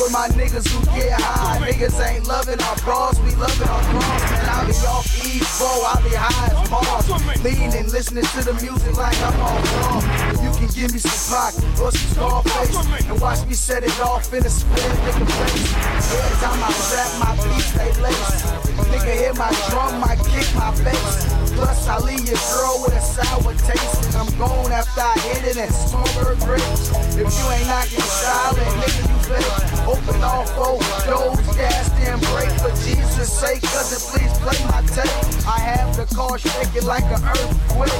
For my niggas who get high, niggas ain't loving our bras, we loving our bras. Man, I be off E4, I be high as Mars. Leaning, listening to the music like I'm on tour. You can give me some Pac or some Scarface, and watch me set it off in a split nigga face. Every time I rap, my beats they lace. Nigga hit my drum, I kick my bass. Plus, I leave your girl with a sour taste. And I'm gone after I hit it and smoke her grapes. If you ain't knocking silent, nigga, you fake. Open all four doors, gas, then break. For Jesus' sake, cousin, please play my tape. I have the car shaking like an earthquake.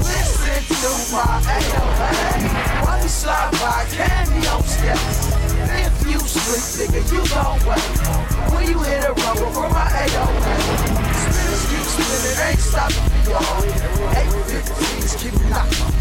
Listen to my. While you slide by, candy on steps. If you sleep, nigga, you gon' wait. When you hit a rubber from my AOA. Keep spinning, ain't stopping for y'all. 815s keep knocking.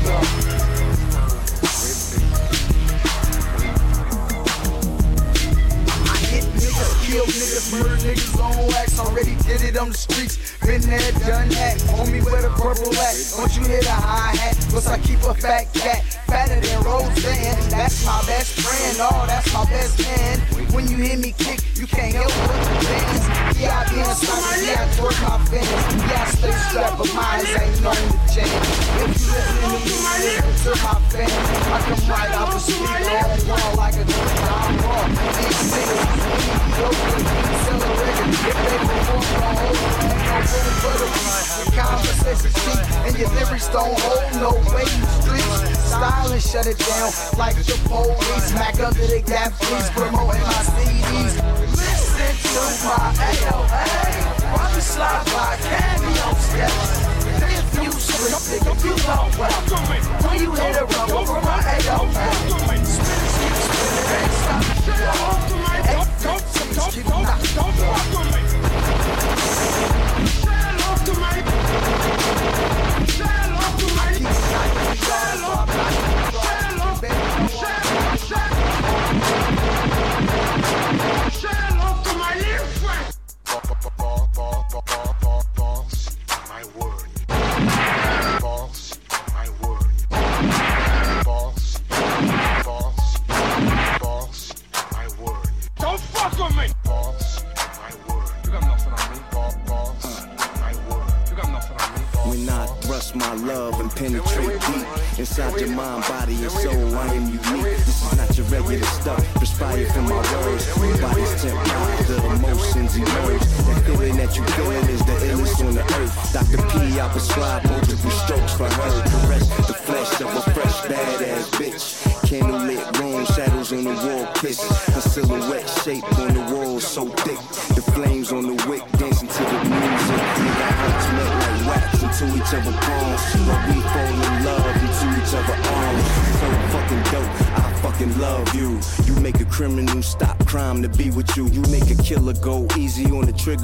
kill niggas, murder niggas on wax. Already did it on the streets. Been there, done that. Homie, where the purple at? Don't you hit a hi hat? Plus, I keep a fat cat. Fatter than Roseanne. That's my best friend. Oh, that's my best man. When you hear me kick, you can't help but dance. Yeah, I be inside, yeah, I twerk my fans. Yeah, I stay strapped, but mine ain't known to change. If you listen to me, listen to my fans. I come right out the street on the wall like a drink. I'm raw. These niggas, we accelerated. If they perform, don't hold no room for the Your conversation cheap, and your lyrics don't hold no weight the streets. Style and shut it down like the police. Smack under the gap, please promoting my CDs.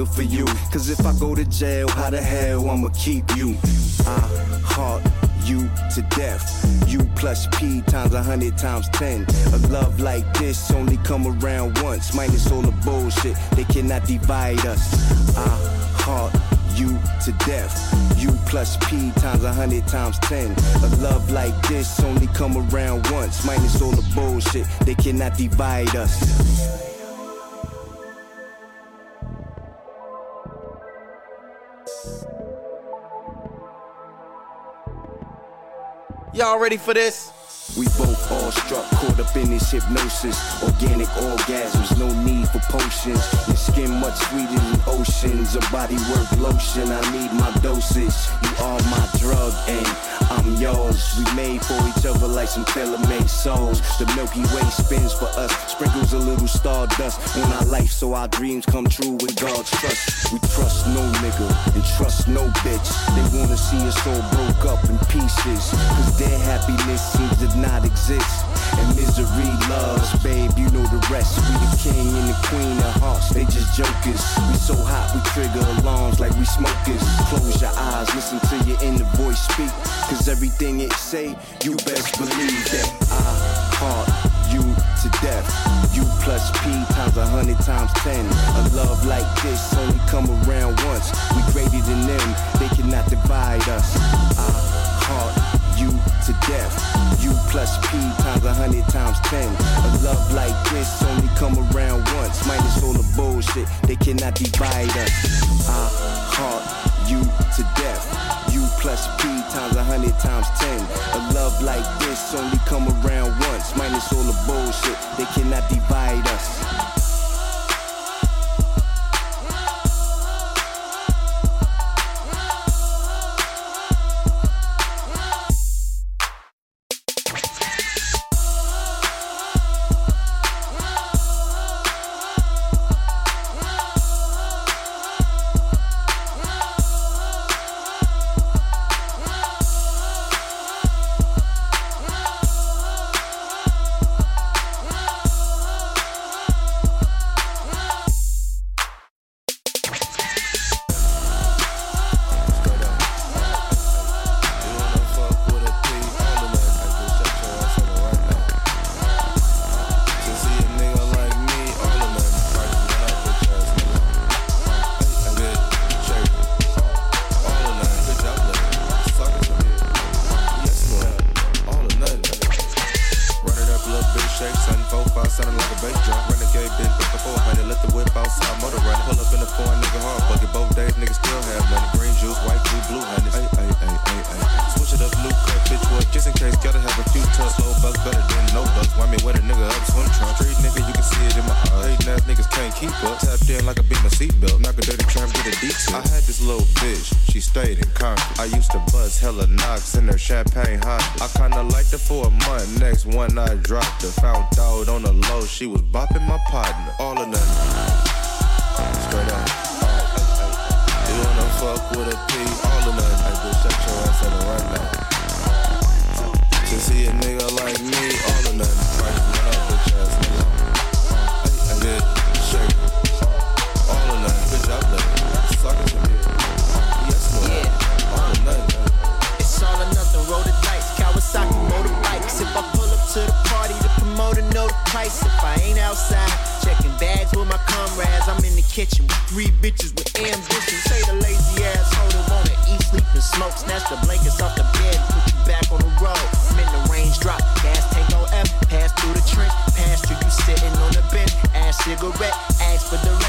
For you. Cause if I go to jail, how the hell I'ma keep you? I heart you to death. You plus P times a hundred times ten. A love like this only come around once. Minus all the bullshit, they cannot divide us. I heart you to death. You plus P times a hundred times ten. A love like this only come around once. Minus all the bullshit, they cannot divide us. Y'all ready for this? We both all struck, caught up in this hypnosis. Organic orgasms, no need for potions. Your skin much sweeter than oceans. A body worth lotion, I need my dosage. You are my drug and I'm yours. We made for each other like some tailor-made souls. The Milky Way spins for us, sprinkles a little stardust on our life so our dreams come true with God's trust. We trust no nigga and trust no bitch. They wanna see us all broke up in pieces, cause their happiness seems to not exist. And misery loves, babe, you know the rest. We the king and the queen of hearts, they just jokers. We so hot, we trigger alarms like we smokers. Close your eyes, listen to your inner voice speak. Cause everything it say, you best believe that I heart you to death. You plus P times a hundred times ten. A love like this only come around once. We greater than them, they cannot divide us. I heart you to death. You plus P times a hundred times ten. A love like this only come around once. Minus all the bullshit, they cannot divide us. I heart you to death. You plus P times a hundred times ten. A love like this only come around once. Minus all the bullshit, they cannot divide us. ass niggas can't keep up. Tapped in like I beat my seatbelt. Knock a dirty tramp with a deep I had this little bitch, she stayed in Concord. I used to buzz hella knocks in her champagne hot. I kinda liked her for a month. Next one I dropped her. Found out on the low, she was bopping my partner. All of them Straight up. You wanna fuck with a P? All of them. I just shut your ass on the run now. To see a nigga like me, all or nothing. Right, Kawasaki motorbikes. If I pull up to the party, the promoter know the price. If I ain't outside, checking bags with my comrades. I'm in the kitchen with three bitches with ambition. Say the lazy ass holder wanna eat, sleep, and smoke. Snatch the blankets off the bed put you back on the road. I'm in the range drop, gas tank no F. Pass through the trench, pass through you sitting on the bench. Ask cigarette, ask for the rest.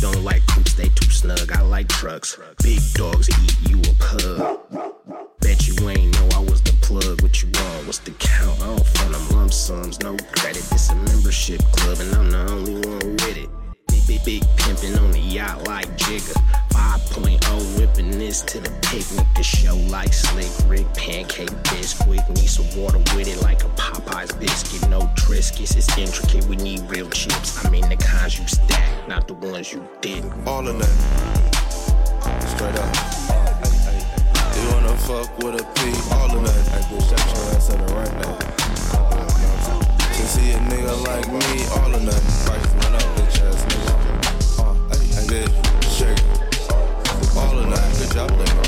Don't like coops, they too snug. I like trucks. Big dogs eat you a pub. Bet you ain't know I was the plug. What you want? What's the count? I don't fund them lump sums, no credit. This a membership club, and I'm the only one with it. Big, big pimpin' on the yacht like Jigga. 5.0 whipping this to the picnic. The show like Slick Rick, pancake biscuit. Need some water with it like a Popeye's biscuit. No Triscuits, it's intricate. We need real chips. I mean the kinds you stack, not the ones you didn't. All of that. Straight up. You wanna fuck with a P? All of that. I just shut your ass at it right now. To see a nigga like me, all of that. Price run up, bitch ass nigga good, shake. All nothing, good job, nigga.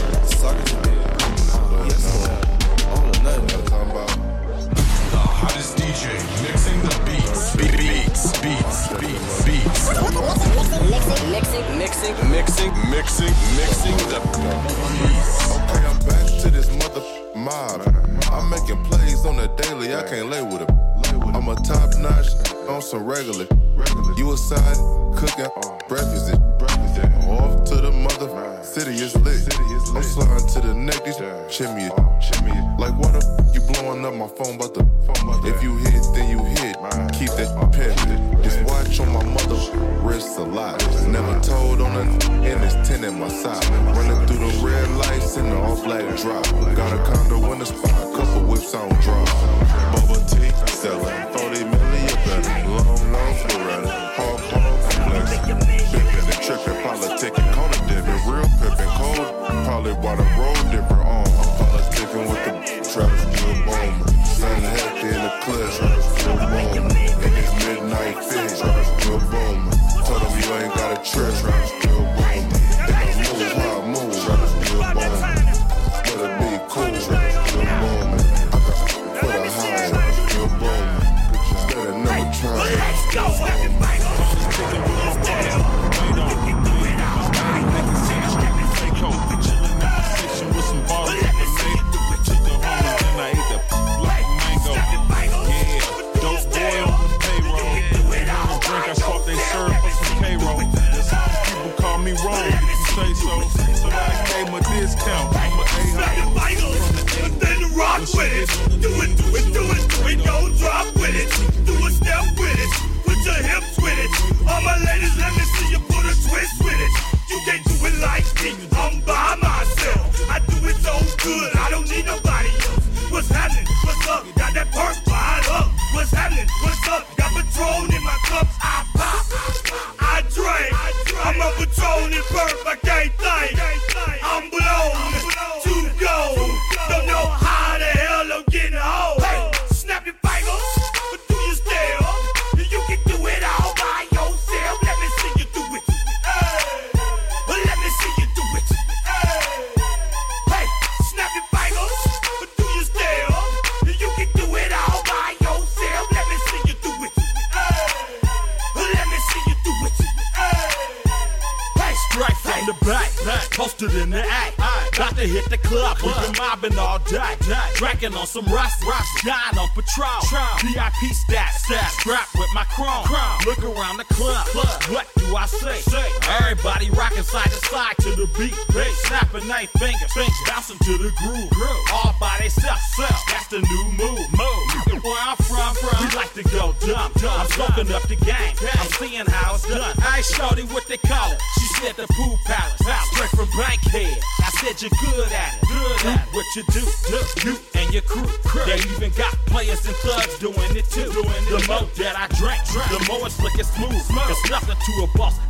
On some rocks, rocks, dying on patrol. Trial. VIP stats, stats, strapped with my crown. crown. Look around the club, club. what do I say? say. Everybody rockin' side to side to the beat, beat. snapping their fingers, fingers, bouncing to the groove, groove. all by themselves. Self. That's the new move, move. Where I'm from, from, we like to go dumb, dumb. I'm smoking up the game, I'm seeing how it's done. I ain't shorty what they call it. She said the pool palace, palace. straight from Bankhead. I said you're good at it, good at it. what you do, do. You to a boss.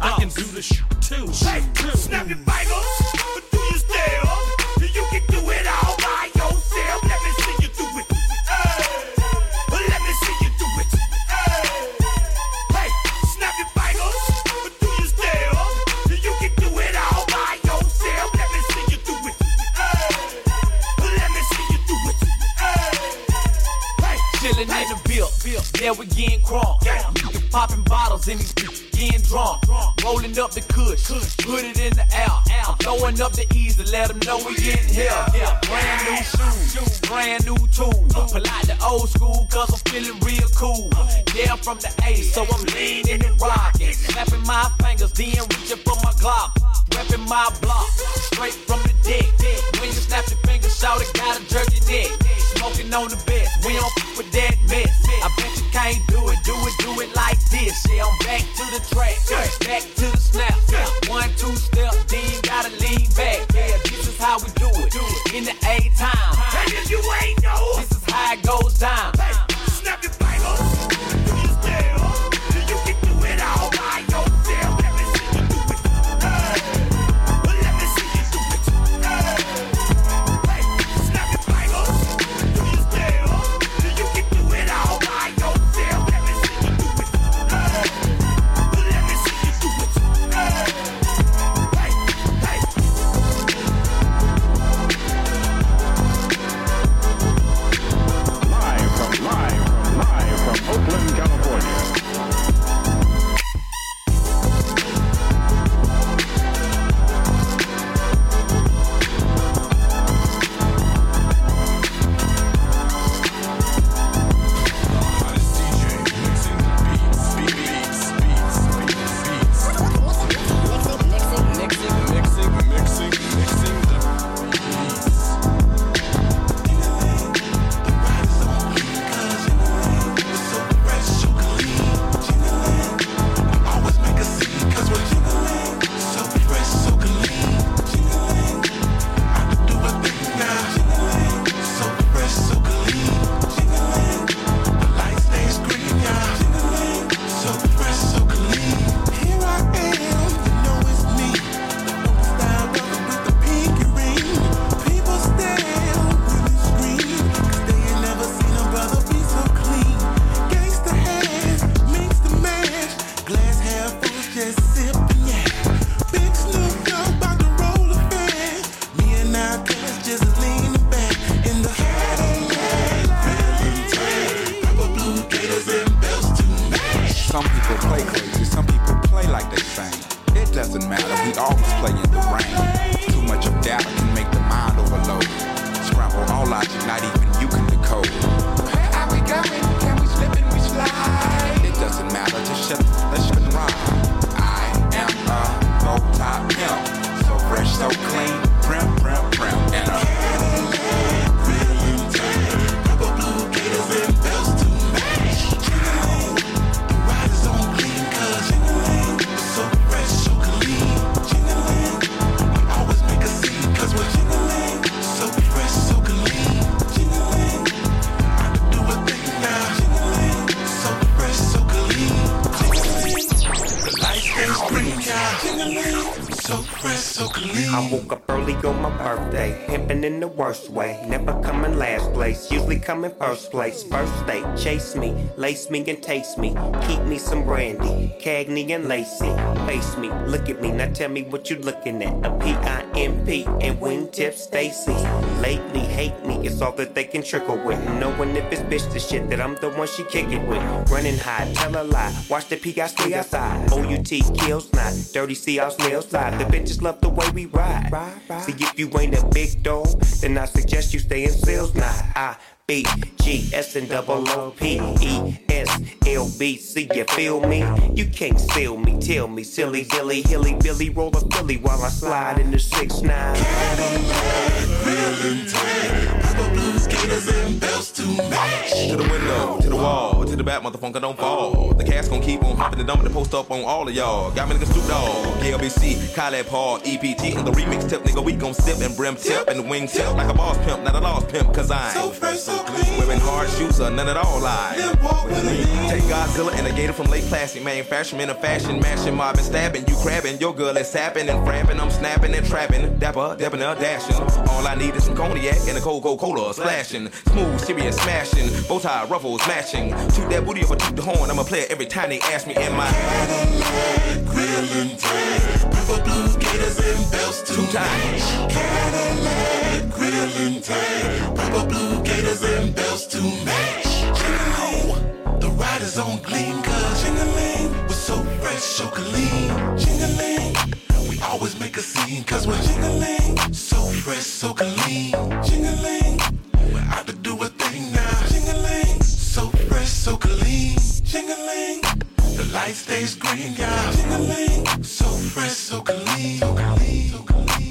I woke up early on my birthday, pimping in the worst way. Never coming last place, usually coming first place. First date, chase me, lace me and taste me. Keep me some brandy, Cagney and Lacey. Face me, look at me, now tell me what you looking at. A P-I-M-P and wingtip Stacy. Lately hate me, it's all that they can trickle with. Knowing if it's bitch the shit that I'm the one she kick it with. Running high, tell a lie, watch the P I stay outside. O-U-T kills not, dirty see our snails slide. The bitches love the way we ride. See if you ain't a big dog, then I suggest you stay in sales. Nah, I B G S and double O P E S L B C. You feel me? You can't steal me. Tell me, silly dilly, hilly billy, roll a Philly while I slide in the six nine. Gators and belts to match. To the window, to the wall, to the back, motherfucker, don't fall. The cast gon' keep on humping the dumb and post up on all of y'all. Got me nigga Snoop Dogg, KLBC, Khaled Paul, EPT on the remix tip, nigga. We gon' sip and brim tip and wing tip like a boss pimp, not a lost pimp, cause I ain't So fresh, so clean. Wearing hard shoes or none at all lie. Then walk with me. Take Godzilla and a gator from Lake Placid, manufacturing a fashion, mashing, mobbing, stabbing. You crabbing, your girl is sapping and frapping. I'm snapping and trapping, dapper, uh, dashing. All I need is some cognac and a cold Coca-Cola splashing. Smooth, serious, smashing. Bow tie, ruffles, matching. Toot that booty over, toot the horn. I'm a player every time they ask me, am I? Grill and. River blue gators and belts to Two times. Cadillac, grill and tag. River blue gators and to match. The ride is on clean cause jingling, we're so fresh, so clean. Jingling, we always make a scene cause we're jingling, so fresh, so clean. Jingling, we're out to do a thing now. Jingling, so fresh, so clean. Jingling, the light stays green, yeah. Jingling, so fresh. So clean, so clean, so clean,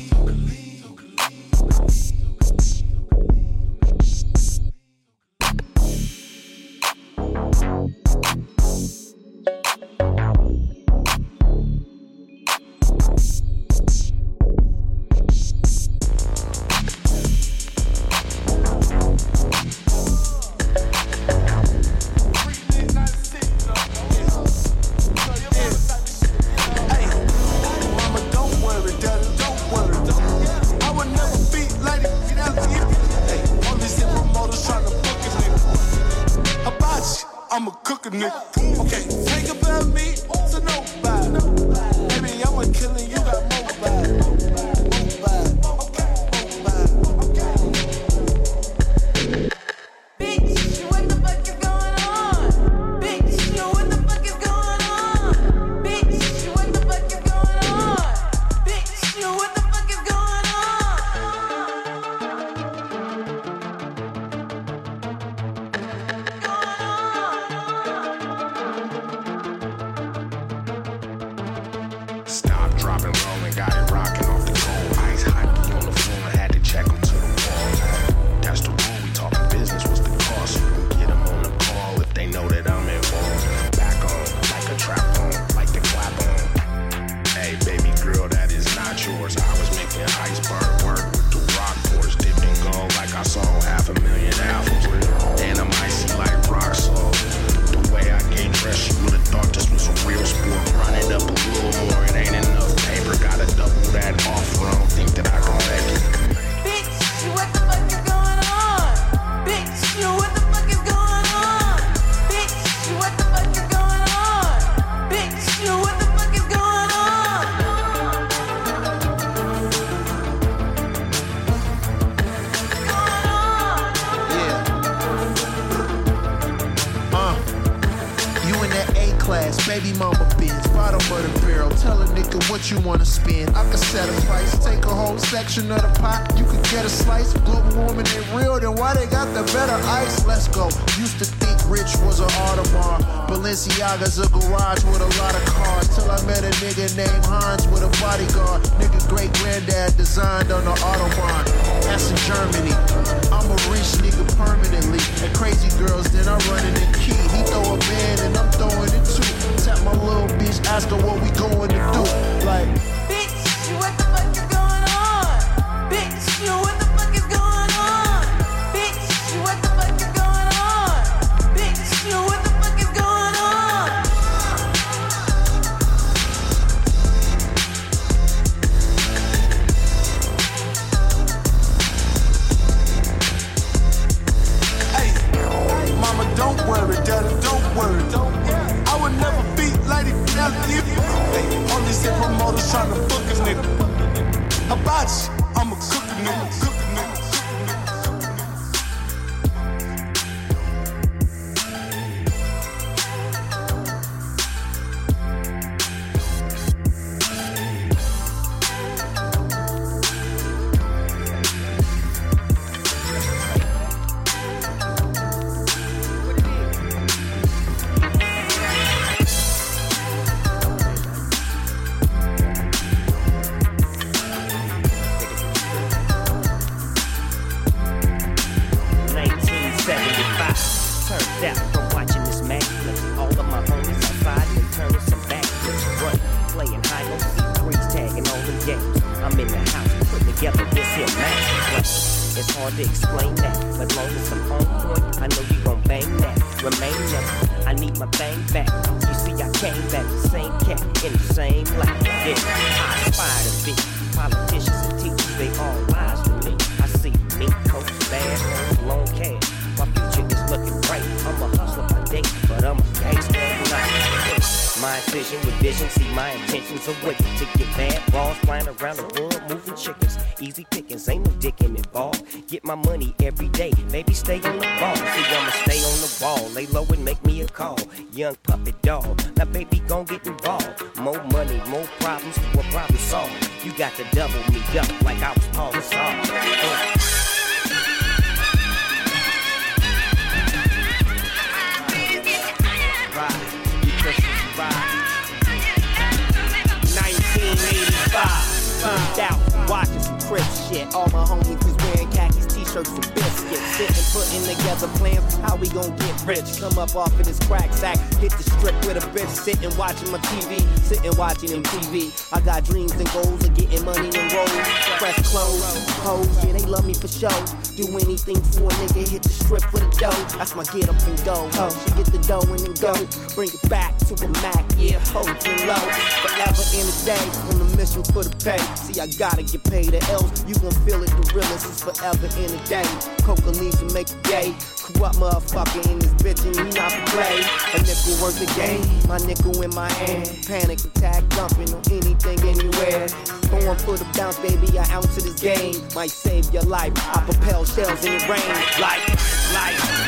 Out watching some crib shit. All my homies is wearing khakis, t-shirts, and biscuits. Sitting, putting together plans, how we gon' get rich. Come up off of this crack sack, hit the strip with a bitch. Sitting, watching my TV, sitting, watching MTV. I got dreams and goals of getting money and rolls. Press clothes, hoes, yeah, they love me for show. Do anything for a nigga, hit the strip for the dough. That's my get up and go. Ho, she get the dough and then go. Bring it back to the Mac, yeah, hoes and low. Forever in the day, on the mission for the pay. See, I gotta get you pay the L's, you gon' feel it. The realest is forever in a day. Coca leaves to make a gay. Corrupt motherfucker in this bitch and you not play. A nickel worth a game, my nickel in my hand. Panic attack, dumping on anything, anywhere. Going for the bounce, baby, I ounce to this game might save your life. I propel shells in the rain, like, like.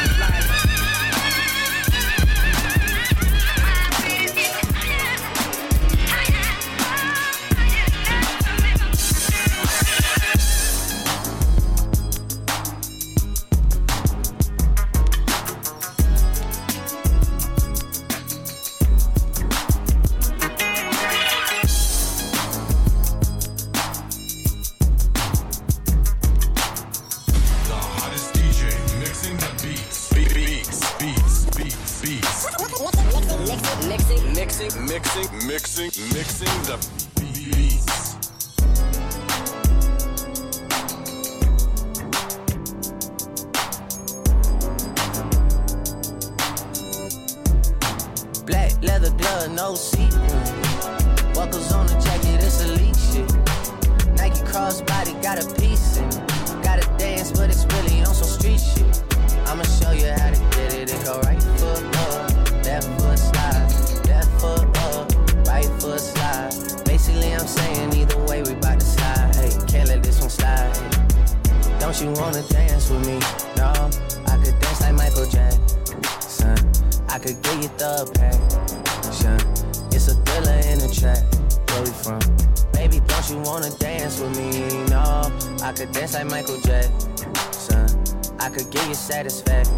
I could give you satisfaction.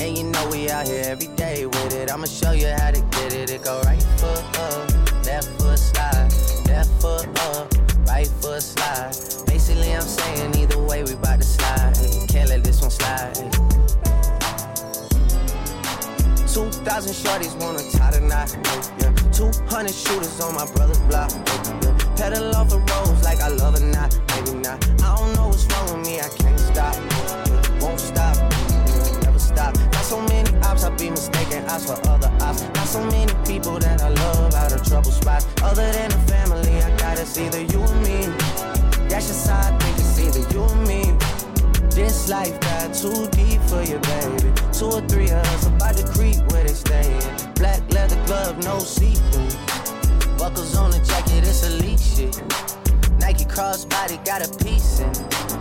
And you know we out here every day with it. I'ma show you how to get it. It go right foot up, left foot slide, left foot up, right foot slide. Basically, I'm saying either way we bout to slide. Can't let this one slide. 2,000 shorties wanna tie the knot. Yeah. 200 shooters on my brother's block. Yeah. Pedal off the roads like I love it, not, maybe not. I don't know I be mistaken ops for other eyes. Got so many people that I love out of trouble spots. Other than the family, I got it's either you or me. That's just how I think it's either you or me. This life got too deep for you, baby. Two or three of us about to creep where they staying. Black leather glove, no see-through. Buckles on the jacket, it's elite shit. Nike crossbody got a piece in.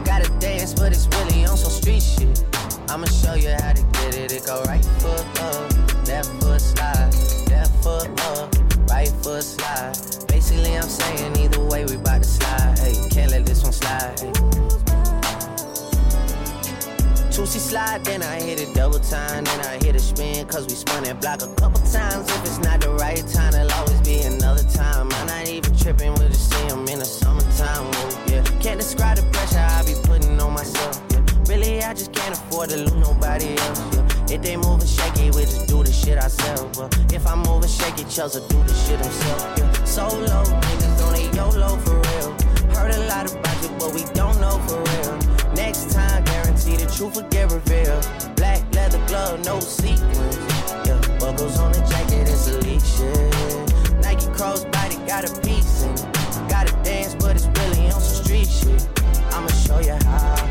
Gotta dance, but it's really on some street shit. I'ma show you how to get it. It go right foot up, left foot slide, left foot up, right foot slide. Basically, I'm saying either way we bout to slide. Hey, can't let this one slide. Hey. Two C slide, then I hit it double time, then I hit a spin, cause we spun that block a couple times. If it's not the right time, it'll always be another time. I'm not even tripping with the see 'em in the summertime. Whoa, yeah. Can't describe the pressure I be putting on myself. I just can't afford to lose nobody else. Yeah. If they moving shaky, we just do the shit ourselves. But if I'm moving shaky, Chelsea do the shit himself. Yeah. Solo, niggas on a YOLO for real. Heard a lot about you, but we don't know for real. Next time, guarantee the truth will get revealed. Black leather glove, no sequins. Yeah, buckles on the jacket, it's elite shit. Nike crossbody got a piece in it. Gotta dance, but it's really on some street shit. I'ma show you how.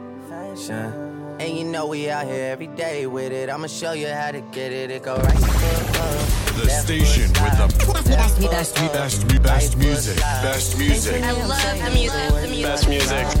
And you know we out here every day with it. I'ma show you how to get it. It go right foot up, The left station foot with the slide, best, left best, foot up, best, best, right music. Best music. I love the music. The music. Best music.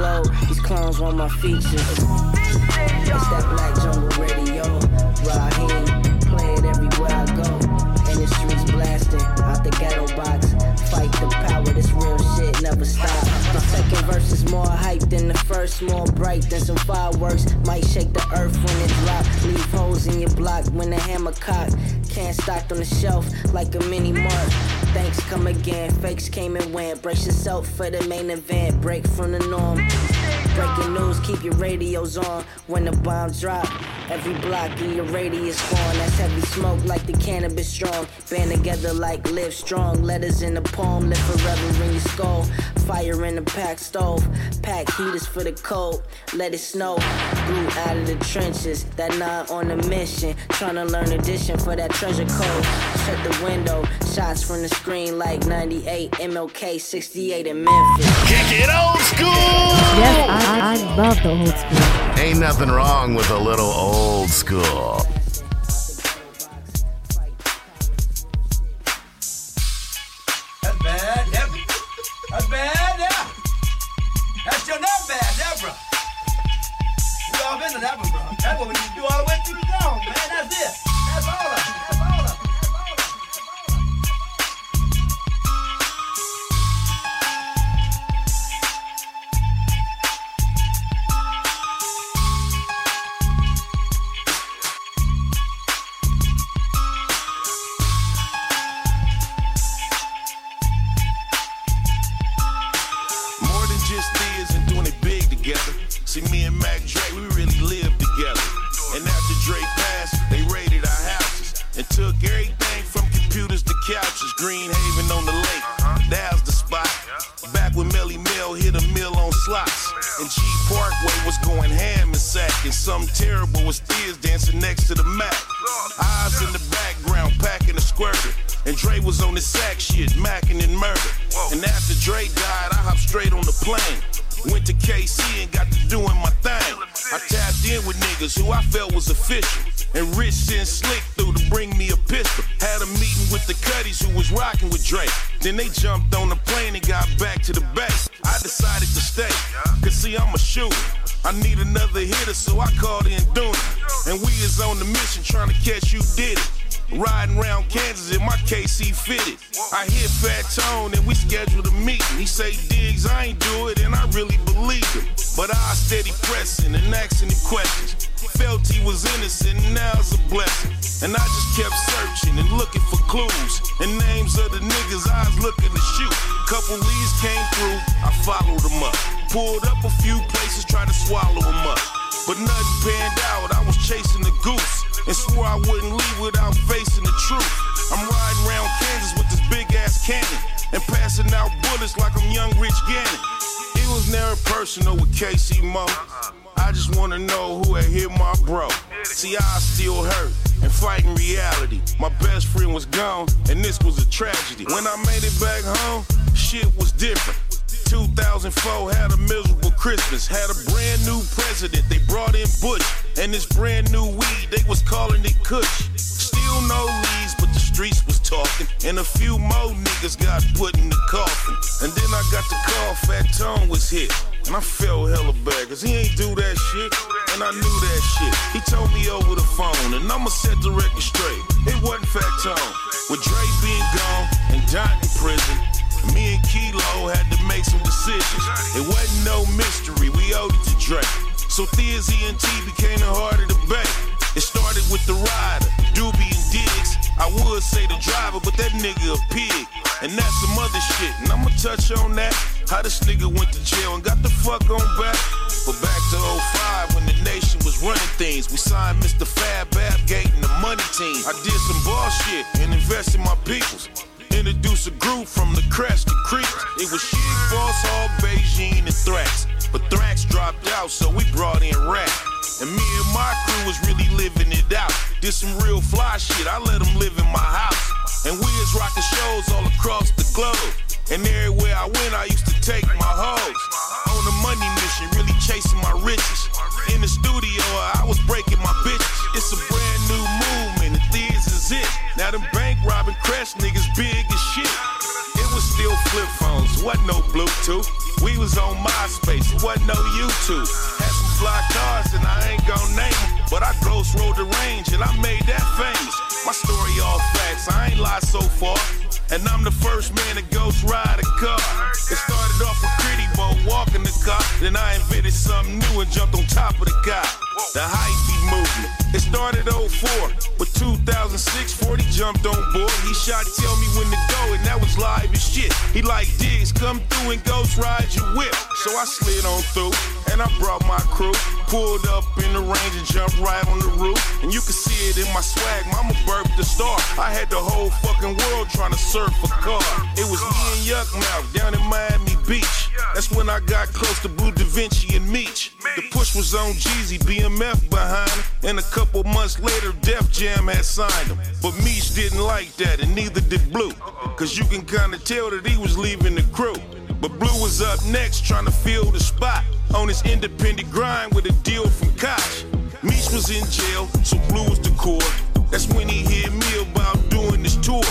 glow. These clones want my features. It's that black brace yourself for the main event. Break from the norm. Breaking news, keep your radios on when the bomb drop. Every block in your radius born. That's heavy smoke like the cannabis strong. Band together like live strong. Letters in the palm, live forever in your skull. Fire in the pack stove. Pack heaters for the cold. Let it snow. Blue out of the trenches. That nine on a mission. Trying to learn addition for that treasure code. Shut the window. Shots from the screen like 98, MLK 68 in Memphis. Kick it old school! Yes, I, I love the old school. Ain't nothing wrong with a little old school. Panned out, I was chasing the goose and swore I wouldn't leave without facing the truth. I'm riding around Kansas with this big ass cannon and passing out bullets like I'm young Rich Gannon. It was never personal with KC Mo. I just wanna know who had hit my bro. See, I still hurt and fighting reality. My best friend was gone, and this was a tragedy. When I made it back home, shit was different. 2004 had a miserable Christmas. Had a brand new president. They brought in Bush and this brand new weed. They was calling it Kush. Still no leads, but the streets was talking. And a few more niggas got put in the coffin. And then I got the call, Fat Tone was hit. And I felt hella bad, cause he ain't do that shit. And I knew that shit. He told me over the phone, and I'ma set the record straight. It wasn't Fat Tone. With Dre being gone and Don in prison, me and Kilo had to make some decisions. It wasn't no mystery, we owed it to Dre. So Theozy and T became the heart of the bay. It started with the rider, Doobie and Diggs. I would say the driver, but that nigga a pig. And that's some other shit, and I'ma touch on that. How this nigga went to jail and got the fuck on back. But back to 05 when the nation was running things. We signed Mr. Fab Babgate and the money team. I did some bullshit and invested in my peoples. Introduce a group from the crest to creeps. It was Shig, Boss Hall, Beijing, and Thrax. But Thrax dropped out, so we brought in Rap. And me and my crew was really living it out. Did some real fly shit, I let them live in my house. And we was rocking shows all across the globe. And everywhere I went, I used to take my hoes. On a money mission, really chasing my riches. In the studio, I was breaking my bitches. It's a brand new Now them bank robbing crash niggas big as shit. It was still flip phones, wasn't no Bluetooth. We was on MySpace, wasn't no YouTube. Had some fly cars, and I ain't gon' name 'em, But I ghost rode the range, and I made that famous. My story all facts, I ain't lied so far. And I'm the first man to ghost ride a car. It started off with Pretty Boy walking the car. Then I invented something new and jumped on top of the car. The hyphy movement. It started 04, but 2006, 40 jumped on board. He shot tell me when and that was live as shit. He like digs, come through and ghost ride your whip. So I slid on through, and I brought my crew. Pulled up in the range and jumped right on the roof. And you can see it in my swag, mama burped the star. I had the whole fucking world trying to surf a car. It was me and Yukmouth down in Miami Beach. That's when I got close to Bleu DaVinci and Meech. The push was on Jeezy, BMF behind him. And a couple months later, Def Jam had signed him. But Meech didn't like that, and neither did Blue. Cause you can kinda tell that he was leaving the crew. But Blue was up next trying to fill the spot. on his independent grind with a deal from Koch. Meech was in jail, so Blue was the core. That's when he hit me about doing this tour.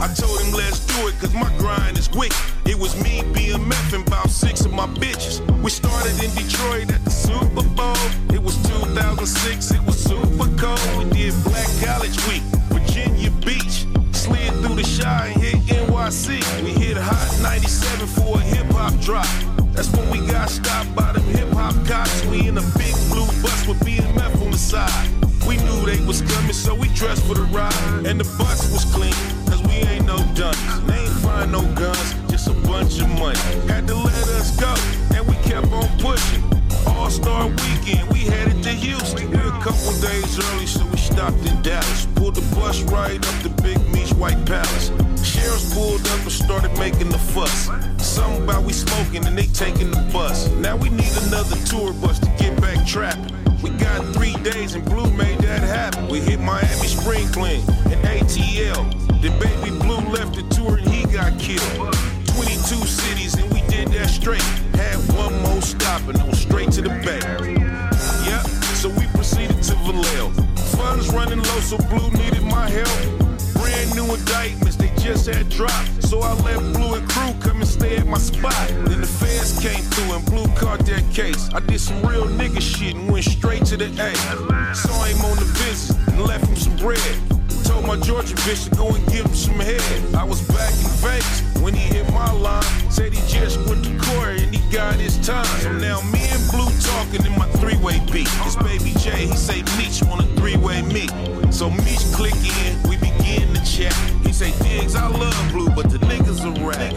I told him let's do it, cause my grind is quick. It was me, BMF, and about six of my bitches. We started in Detroit at the Super Bowl. It was 2006, it was super cold. We did Black College Week, through the Chi and hit NYC. We hit Hot 97 for a hip hop drop. That's when we got stopped by them hip hop cops. We in a big blue bus with BMF on the side. We knew they was coming, so we dressed for the ride. And the bus was clean, cause we ain't no dummies. They ain't find no guns, just a bunch of money. Had to let us go, and we kept on pushing. All Star Weekend, we headed to Houston. We a couple days early, so we stopped in Dallas. Pulled the bus right up to Big Meech White Palace. Sheriffs pulled up and started making the fuss. Something about we smoking and they taking the bus. Now we need another tour bus to get back trapping. We got three days and Blue made that happen. We hit Miami Spring Clean and ATL. Then Baby Blue left the tour and he got killed. 22 cities and we did that straight. Had one more stop and on straight to the bay. Yep, so we proceeded to Vallejo. Funds running low, so Blue needed my help. Brand new indictments, they just had dropped. So I let Blue and crew come and stay at my spot. Then the feds came through and Blue caught that case. I did some real nigga shit and went straight to the A. Saw him on the visit and left him some bread. Told my Georgia bitch to go and give him some head. I was back in Vegas when he hit my line. Said he just went to court and he got his time. So now me and Blue talking in my three-way beat. It's Baby J, he say Meech want a three-way meet. So Meech click in, we begin to chat. He say Diggs, I love Blue, but the niggas a rat.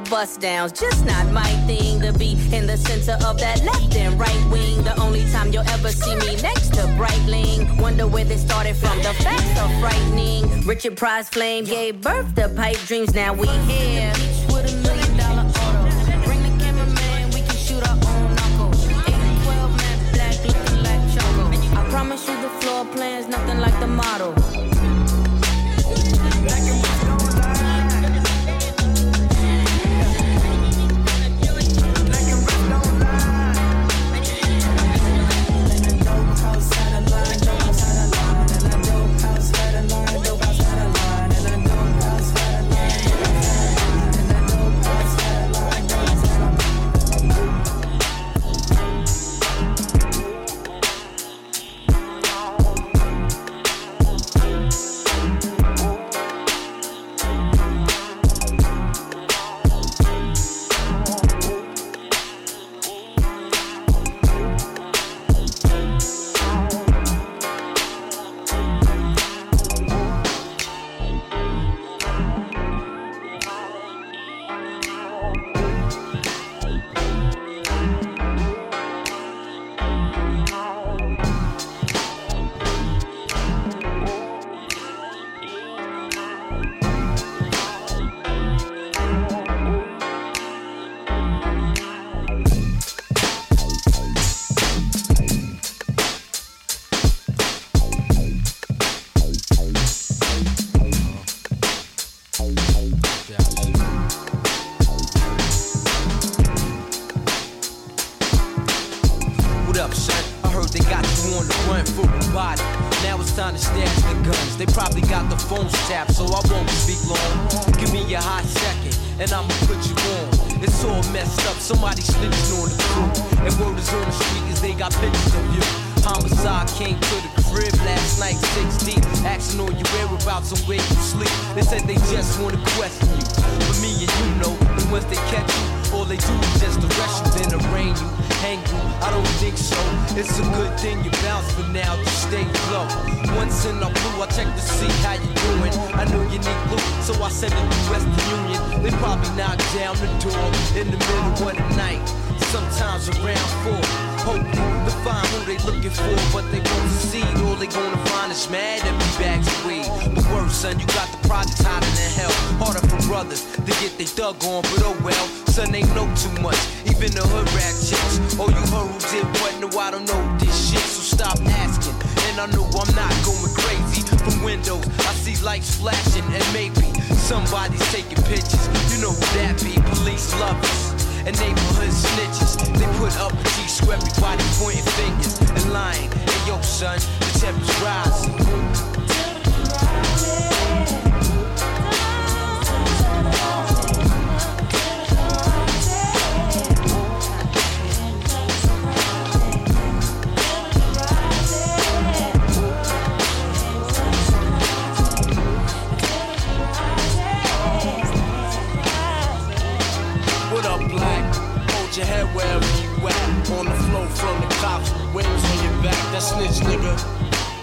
Bust downs, just not my thing to be in the center of that left and right wing. The only time you'll ever see me next to Breitling. Wonder where they started from. The facts are frightening. Richard Price Flame gave birth to pipe dreams. Now we here. That snitch nigga.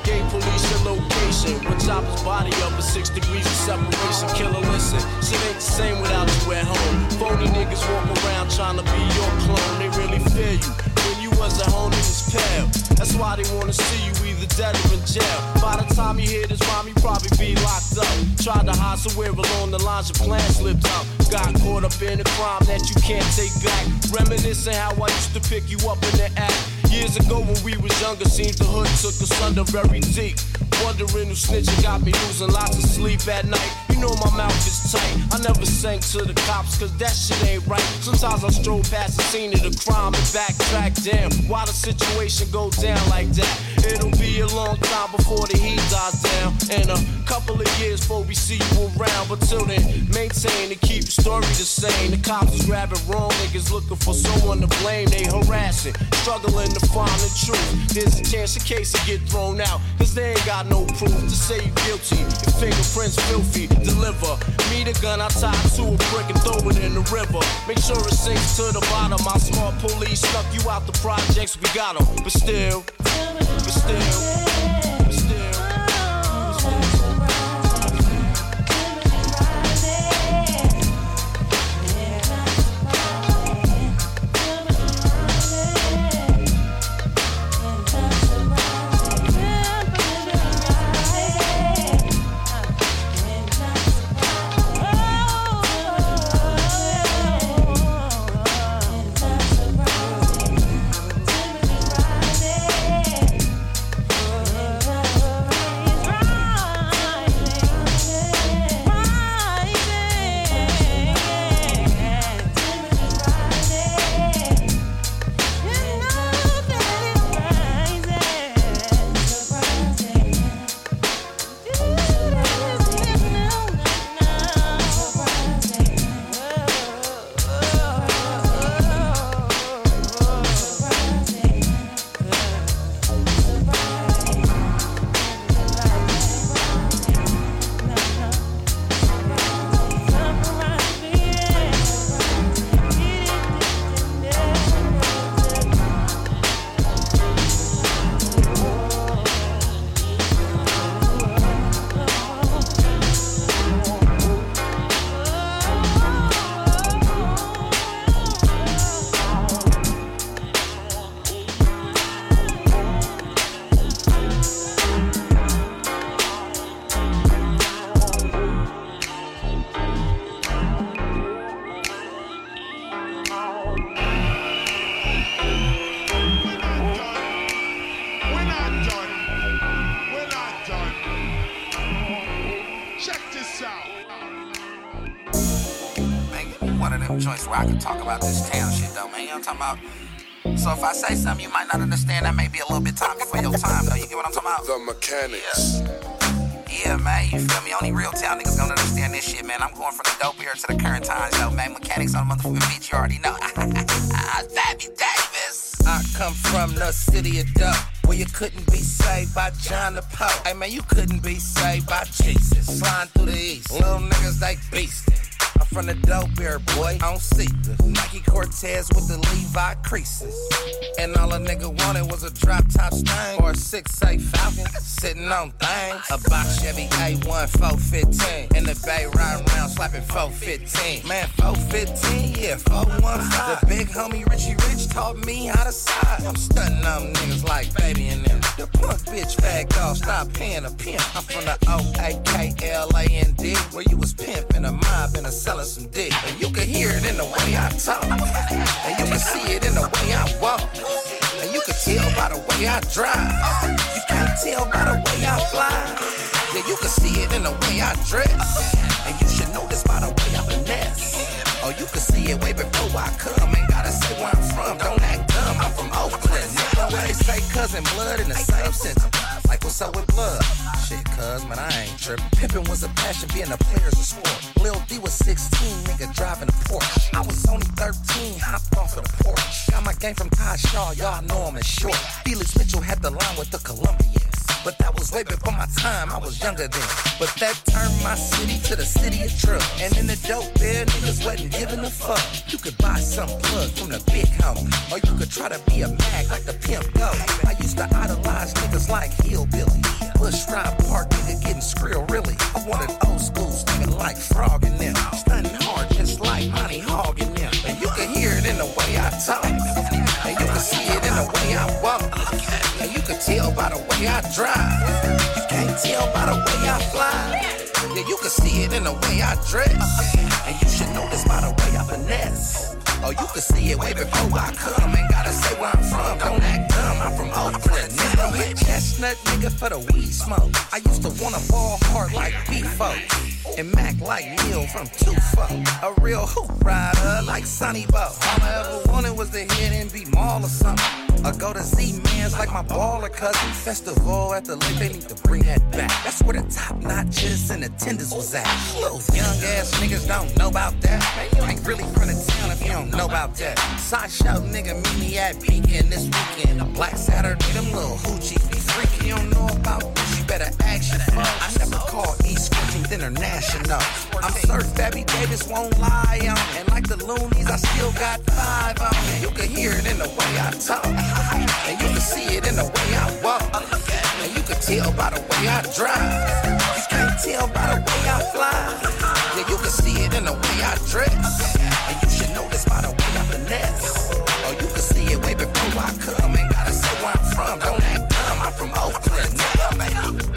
Gave police your location. Would chop his body up at six degrees of separation. Killer, listen. Shit ain't the same without you at home. Phony niggas walk around trying to be your clone. They really fear you. When you was at home, it was pale. That's why they wanna see you either dead or in jail. By the time you hear this rhyme, you probably be locked up. Tried to hide somewhere along the lines your plan slipped out. Got caught up in a crime that you can't take back. Reminiscing how I used to pick you up in the act. Years ago when we was younger, seems the hood took us under very deep. Wondering who snitching got me losing lots of sleep at night. You know my mouth is tight. I never sank to the cops, cause that shit ain't right. Sometimes I stroll past the scene of the crime and backtrack. Damn, why the situation go down like that? It'll be a long time before the heat dies down. And a couple of years before we see you around. But till then, maintain and keep the story the same. The cops is grabbing wrong niggas looking for someone to blame. They harassing, struggling to find the truth. There's a chance the case will get thrown out. Cause they ain't got no proof to say you guilty. Your fingerprints filthy. Deliver me the gun I tied to a brick and throw it in the river. Make sure it sinks to the bottom. My smart police snuck you out the projects. We got 'em, but still, but still. Motherfucking beat, you already know. Fabby Davis. I come from the city of dope. Where you couldn't be saved by John the Pope. Hey man, you couldn't be saved by Jesus. Flying through the east. Little niggas like beastin'. I'm from the dope era, boy. I don't see the Nike Cortez with the Levi creases. And all a nigga wanted was a drop top stain or a 6'8 Falcon sitting on things. A box Chevy A1 415. In the bay riding around slapping 415. Man, 415, yeah, 415. The big homie Richie Rich taught me how to side. I'm stunting on niggas like baby and them. The punk bitch fag dog, stop paying a pimp. I'm from the O-A-K-L-A-N-D. Where you was pimping a mob and a selling some dick. And you can hear it in the way I talk. And you can see it in the way I walk. And you can tell by the way I drive. You can't tell by the way I fly. Yeah, you can see it in the way I dress. And you should know this by the way I finesse. Oh, you can see it way before I come. Ain't gotta say where I'm from. Don't act dumb. I'm from Oakland. Nigga, where they say cousin blood in the same sentence. Like what's up with blood? Shit, cuz, man, I ain't trippin'. Pimpin' was a passion, being a player's a sport. Lil D was 16, nigga driving a Porsche. I was only 13, hopped off of the porch. Got my game from Todd Shaw, y'all know him as short. Felix Mitchell had the line with the Colombians. But that was way before my time, I was younger then. But that turned my city to the city of drugs. And in the dope there, niggas wasn't giving a fuck. You could buy some plug from the big homie. Or you could try to be a mag like the pimp go. I used to idolize niggas like Hillbilly. Bushrod Park, nigga getting skrill, really. I wanted old school nigga like Frog and them. Stunning hard just like Monty Hog and them. And you can hear it in the way I talk. And you can see it in the way I walk. Tell by the way I drive. You can't tell by the way I fly. Yeah, you can see it in the way I dress. And you should know this by the way I finesse. Oh, you can see it way before I come. Ain't gotta say where I'm from. Don't act dumb. I'm from Oakland. Nigga with chestnut nigga for the weed smoke. I used to wanna ball hard like B-Folk. And Mac like Neil from Tufo. A real hoop rider like Sonny Bo. All I ever wanted was to hit and be mall or something. I go to Z-Man's like my baller cousin. Festival at the lake, they need to bring that back. That's where the top notches and attendance was at. Those young ass niggas don't know about that. Man, you ain't really from the town if you don't know about that. Sideshow nigga meet me at Beacon this weekend. A Black Saturday, them little hoochie be. You don't know about this, better folks. I never call East Coaching International. I'm Sir Fabby Davis, won't lie on. And like the Luniz, I still got five on. You can hear it in the way I talk. And you can see it in the way I walk. And you can tell by the way I drive. You can't tell by the way I fly. Yeah, you can see it in the way I dress. And you should know this by the way I finesse. Or you can see it way before I come. Ain't gotta say where I'm from. Don't act from Oakland.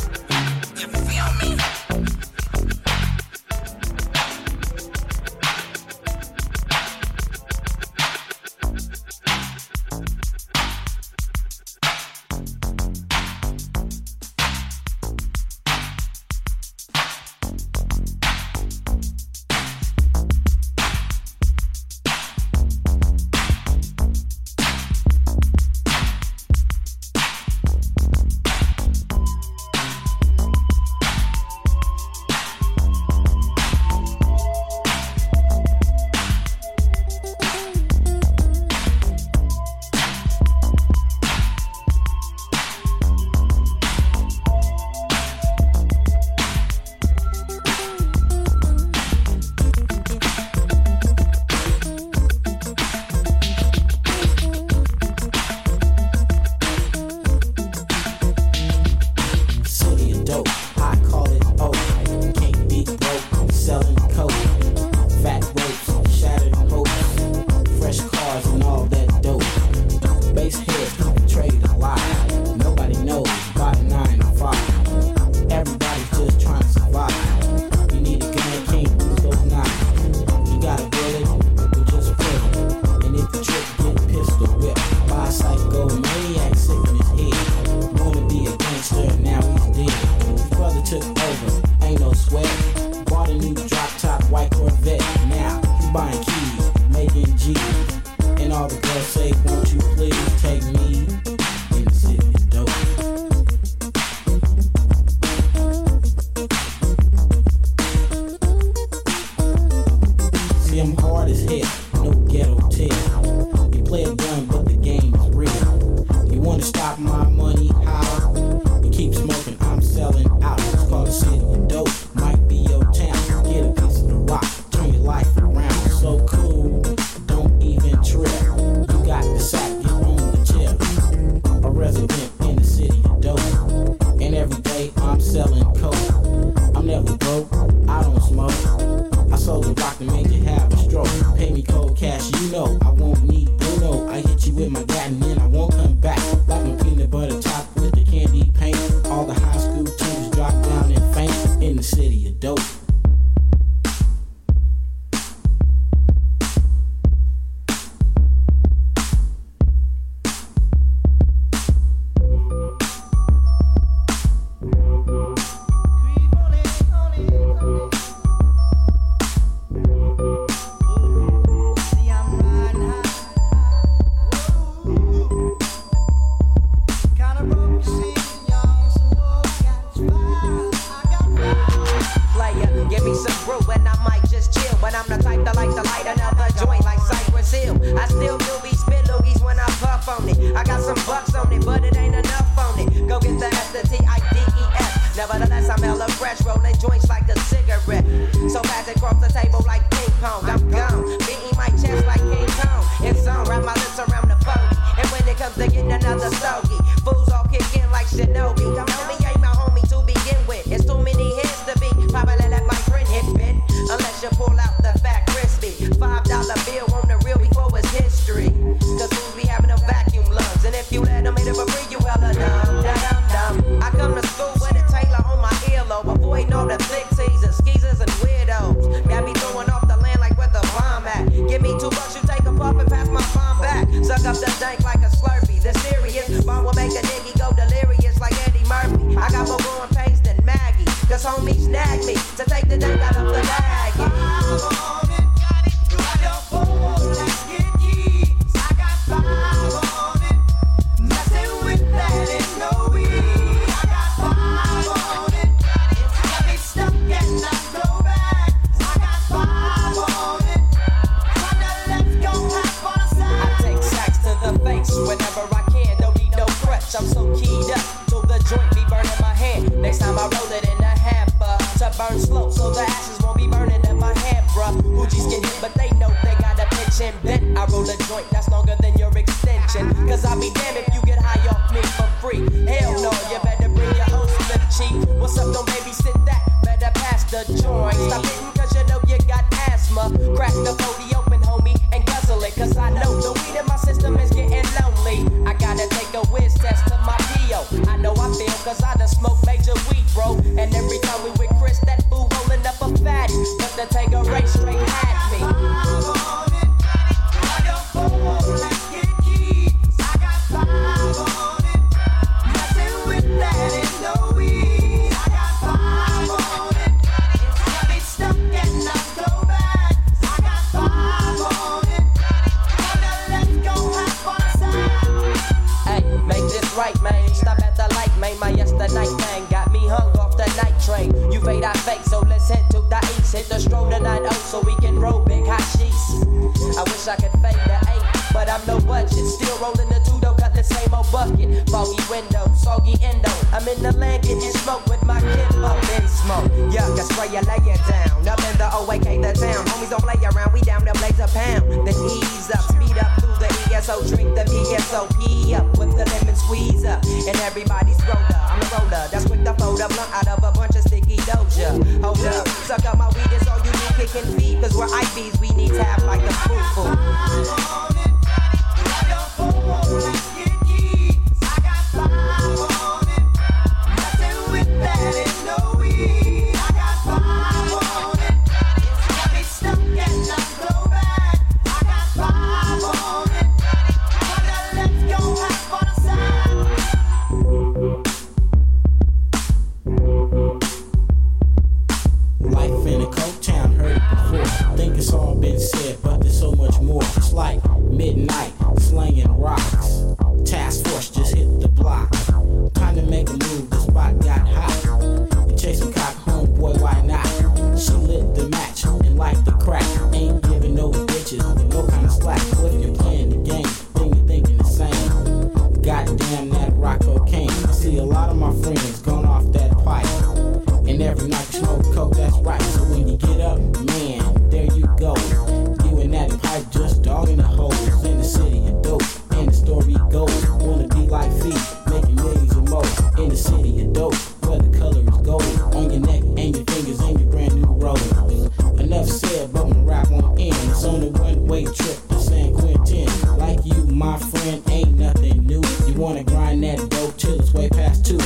grind that dope till it's way past two.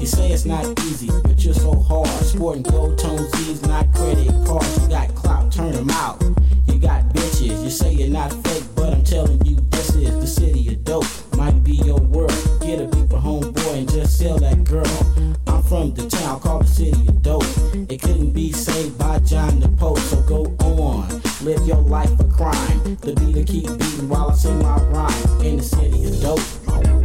You say it's not easy, but you're so hard. Sporting gold tones, these not credit cards. You got clout, turn them out. You got bitches, you say you're not fake, but I'm telling you, this is the city of dope. Might be your world. Get a people homeboy and just sell that girl. I'm from the town called the city of dope. It couldn't be saved by John the Pope, so go on. Live your life a crime. The beater keep beating while I sing my rhyme in the city of dope.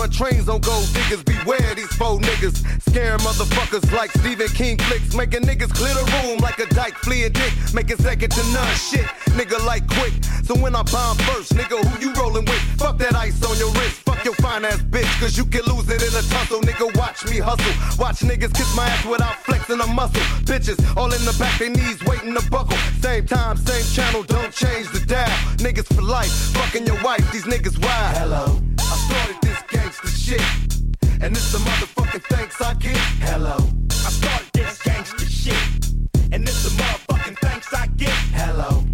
Run trains don't go, niggas beware these faux niggas. Scaring motherfuckers like Stephen King flicks. Making niggas clear the room like a dyke fleeing dick. Making second to none shit, nigga like quick. So when I bomb first, nigga, who you rolling with? Fuck that ice on your wrist, fuck your fine ass bitch. Cause you can lose it in a tussle, nigga, watch me hustle. Watch niggas kiss my ass without flexing a muscle. Bitches all in the back, they knees waiting to buckle. Same time, same channel, don't change the dial. Niggas for life, fucking your wife, these niggas wild. Hello, I started this shit. And it's the motherfucking thanks I get. Hello, I started this gangster shit. And it's the motherfucking thanks I get. hello.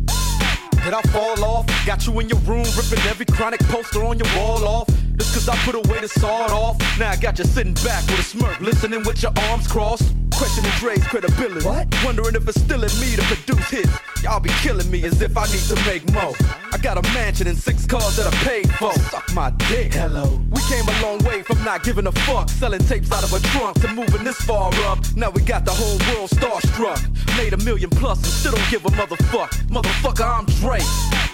Did I fall off? Got you in your room, ripping every chronic poster on your wall off. Just cause I put away the sawed off. Now I got you sitting back with a smirk, listening with your arms crossed. Questioning Dre's credibility. What? Wondering if it's still in me to produce hits. Y'all be killing me as if I need to make more. I got a mansion and six cars that I paid for. Suck my dick. Hello. We came a long way from not giving a fuck. Selling tapes out of a trunk to moving this far up. Now we got the whole world starstruck. Made a million plus and still don't give a motherfuck. Motherfucker, I'm Dre.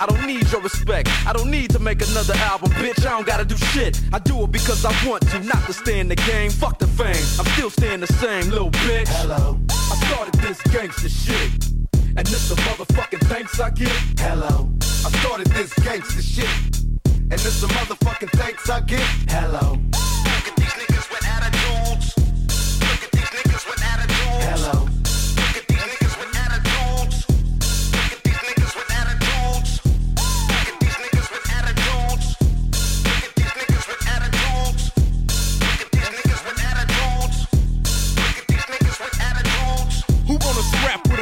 I don't need your respect. I don't need to make another album, bitch. I don't gotta do shit. I do it because I want to, not to stay in the game. Fuck the fame. I'm still staying the same, little bitch. Hello. I started this gangster shit. And this the motherfucking thanks I get. Hello. I started this gangster shit. And it's the motherfucking thanks I get. Hello.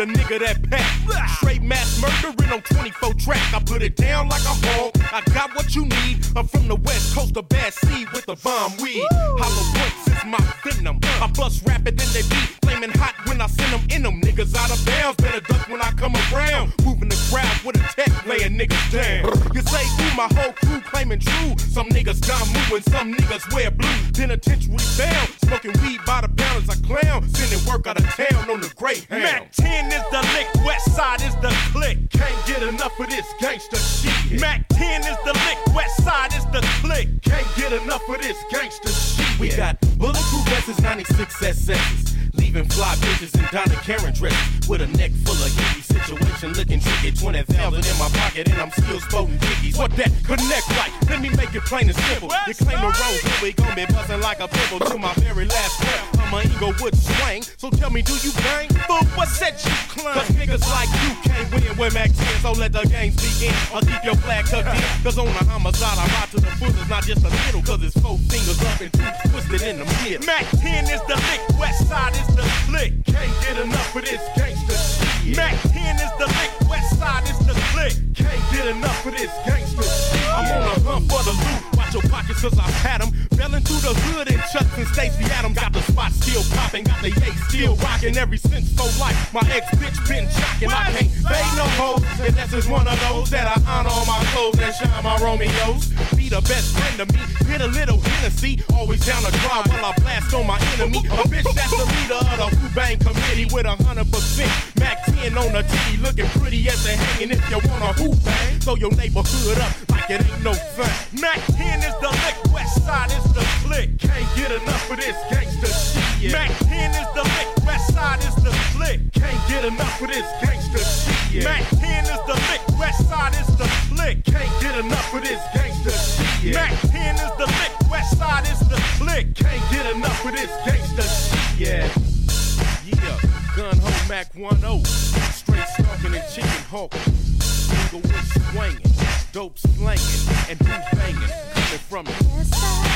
A nigga that pack? Straight mass murdering on 24 track. I put it down like a hog. I got what you need. I'm from the west coast of bad seed with the bomb weed. Hollow points is my venom. I bust rapid in they beat. Flaming hot when I send them in them. Niggas out of bounds. Better duck when I come around. Moving the crowd with a tech laying niggas down. You say, ooh, my whole crew claiming true. Some niggas gone moving, some niggas wear blue. Penitentiary bound. Smoking weed by the pound as a clown. Sending work out of town on the Greyhound. Mack 10 is the lick, West Side is the click. Can't get enough of this gangster shit. Mack 10 is the lick, West Side is the click. Can't get enough of this gangster shit. We got bulletproof vests, 96 SS's. Leaving fly bitches in Donna Karan dress With a neck full of hippie situation looking tricky. 20,000 in my pocket and I'm still sporting dickies. What that connect like? Let me make it plain and simple. You claim the rose, so we gon' be bustin' like a pimple to my very last breath. I'm an ego would swing. So tell me, do you bang? Fool, what's that you claim? Cause niggas like you can't win with Mack 10, so let the games begin. I'll keep your flag tucked in. Cause on the homicide, I ride to the it's not just a middle. Cause it's four fingers up and two twisted in the middle. Mack 10 is the lick, West Side is the click. Can't get enough of this gangster shit. Mack 10 is the lick, West Side is the click. Can't get enough of this gangster shit. I'm on a hunt for the loot. Watch your pockets cause I've had them. Belling through the hood and Chucks and Stacey Adams. Got the spot still popping. Got the A still rocking every since for life. My ex bitch been jocking. I can't fade no hoes. And that's just one of those that I honor on my clothes and shine my Romeos. Be the best friend of me. Hit a little Hennessy. Always down to drive while I blast on my enemy. A bitch that's the leader of the Hoo Bang committee with a hundred percent. Mac 10 on the titty looking pretty as a hanging if you want a hoop bang. Throw your neighborhood up like it ain't no thing. Mack 10 is the lick, West Side is the click. Can't get enough of this gangster shit. Mack 10 is the lick, West Side is the flick. Can't get enough of this gangster shit. Mack 10 is the lick, West Side is the flick. Can't get enough of this gangster shit. Mack 10 is the lick, West Side is the flick. Can't get enough of this gangster shit. Yeah. Yeah, gun ho Mack 10. Straight stalking and chicken hawking. Inglewood swinging, dope slanging, and Hoo banging. From me.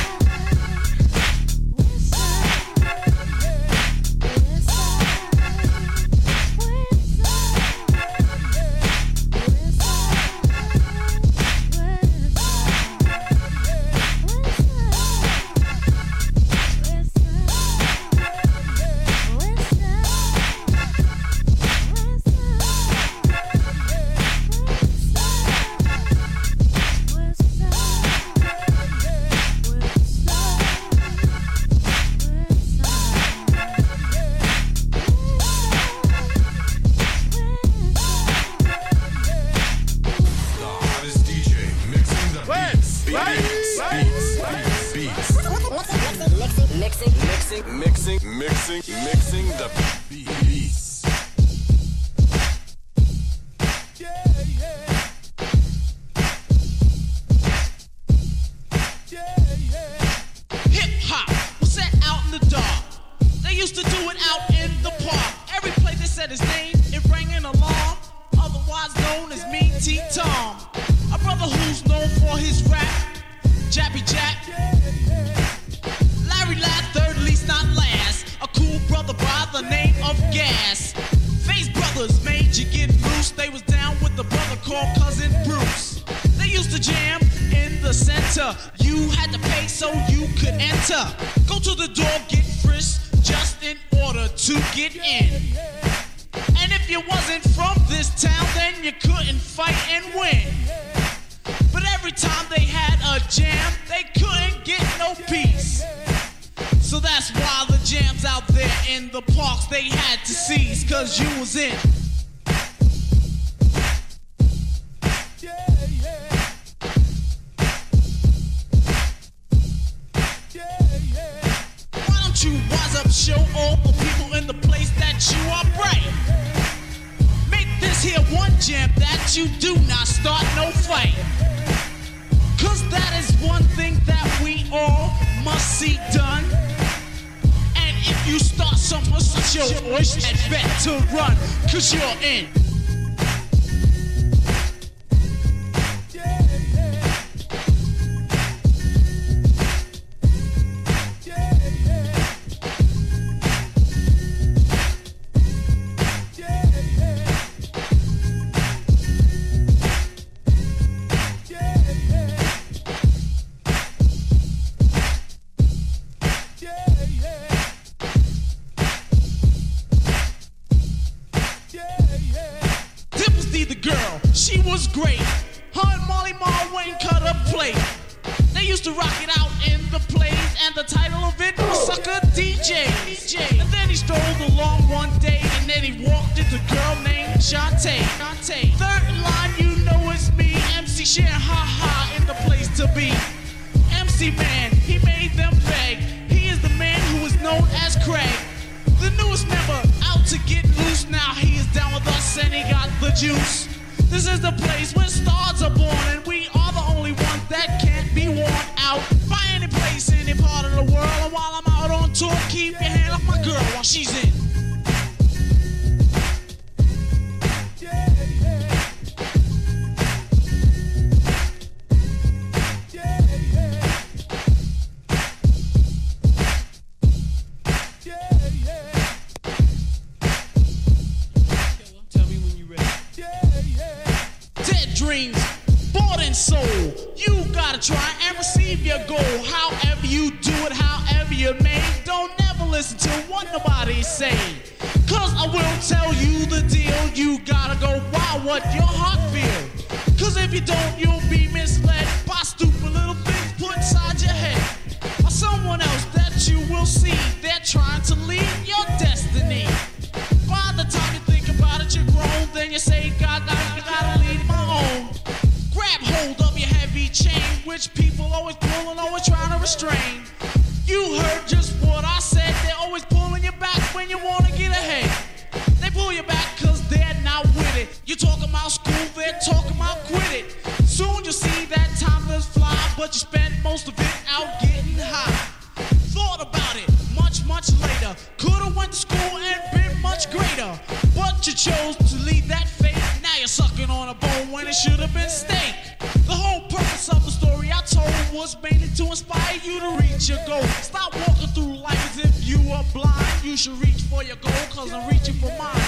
Used to rock it out in the plays, and the title of it was Sucker DJ. DJ. And then he strolled along one day, and then he walked into a girl named Shantae. Shantae. Third in line, you know it's me, MC Shan, ha ha, in the place to be. MC Man, he made them beg. He is the man who is known as Craig. The newest member out to get loose. Now he is down with us and he got the juice. This is the place where stars are born, and we are be worn out by any place, any part of the world. And while I'm out on tour, keep your hand off my girl while she's in. You gotta go wild what your heart feel. Cause if you don't, you'll be misled by stupid little things put inside your head. By someone else that you will see. They're trying to lead your destiny. By the time you think about it, you're grown. Then you say, God, I gotta lead my own. Grab hold of your heavy chain, which people always pull and always trying to restrain. About school, they're talking about quit it. Soon you see that time does fly, but you spent most of it out getting high. Thought about it much, much later. Could've went to school and been much greater. But you chose to leave that fate. Now you're sucking on a bone when it should have been steak. The whole purpose of the story I told was mainly to inspire you to reach your goal. Stop walking through life as if you were blind. You should reach for your goal, cause I'm reaching for mine.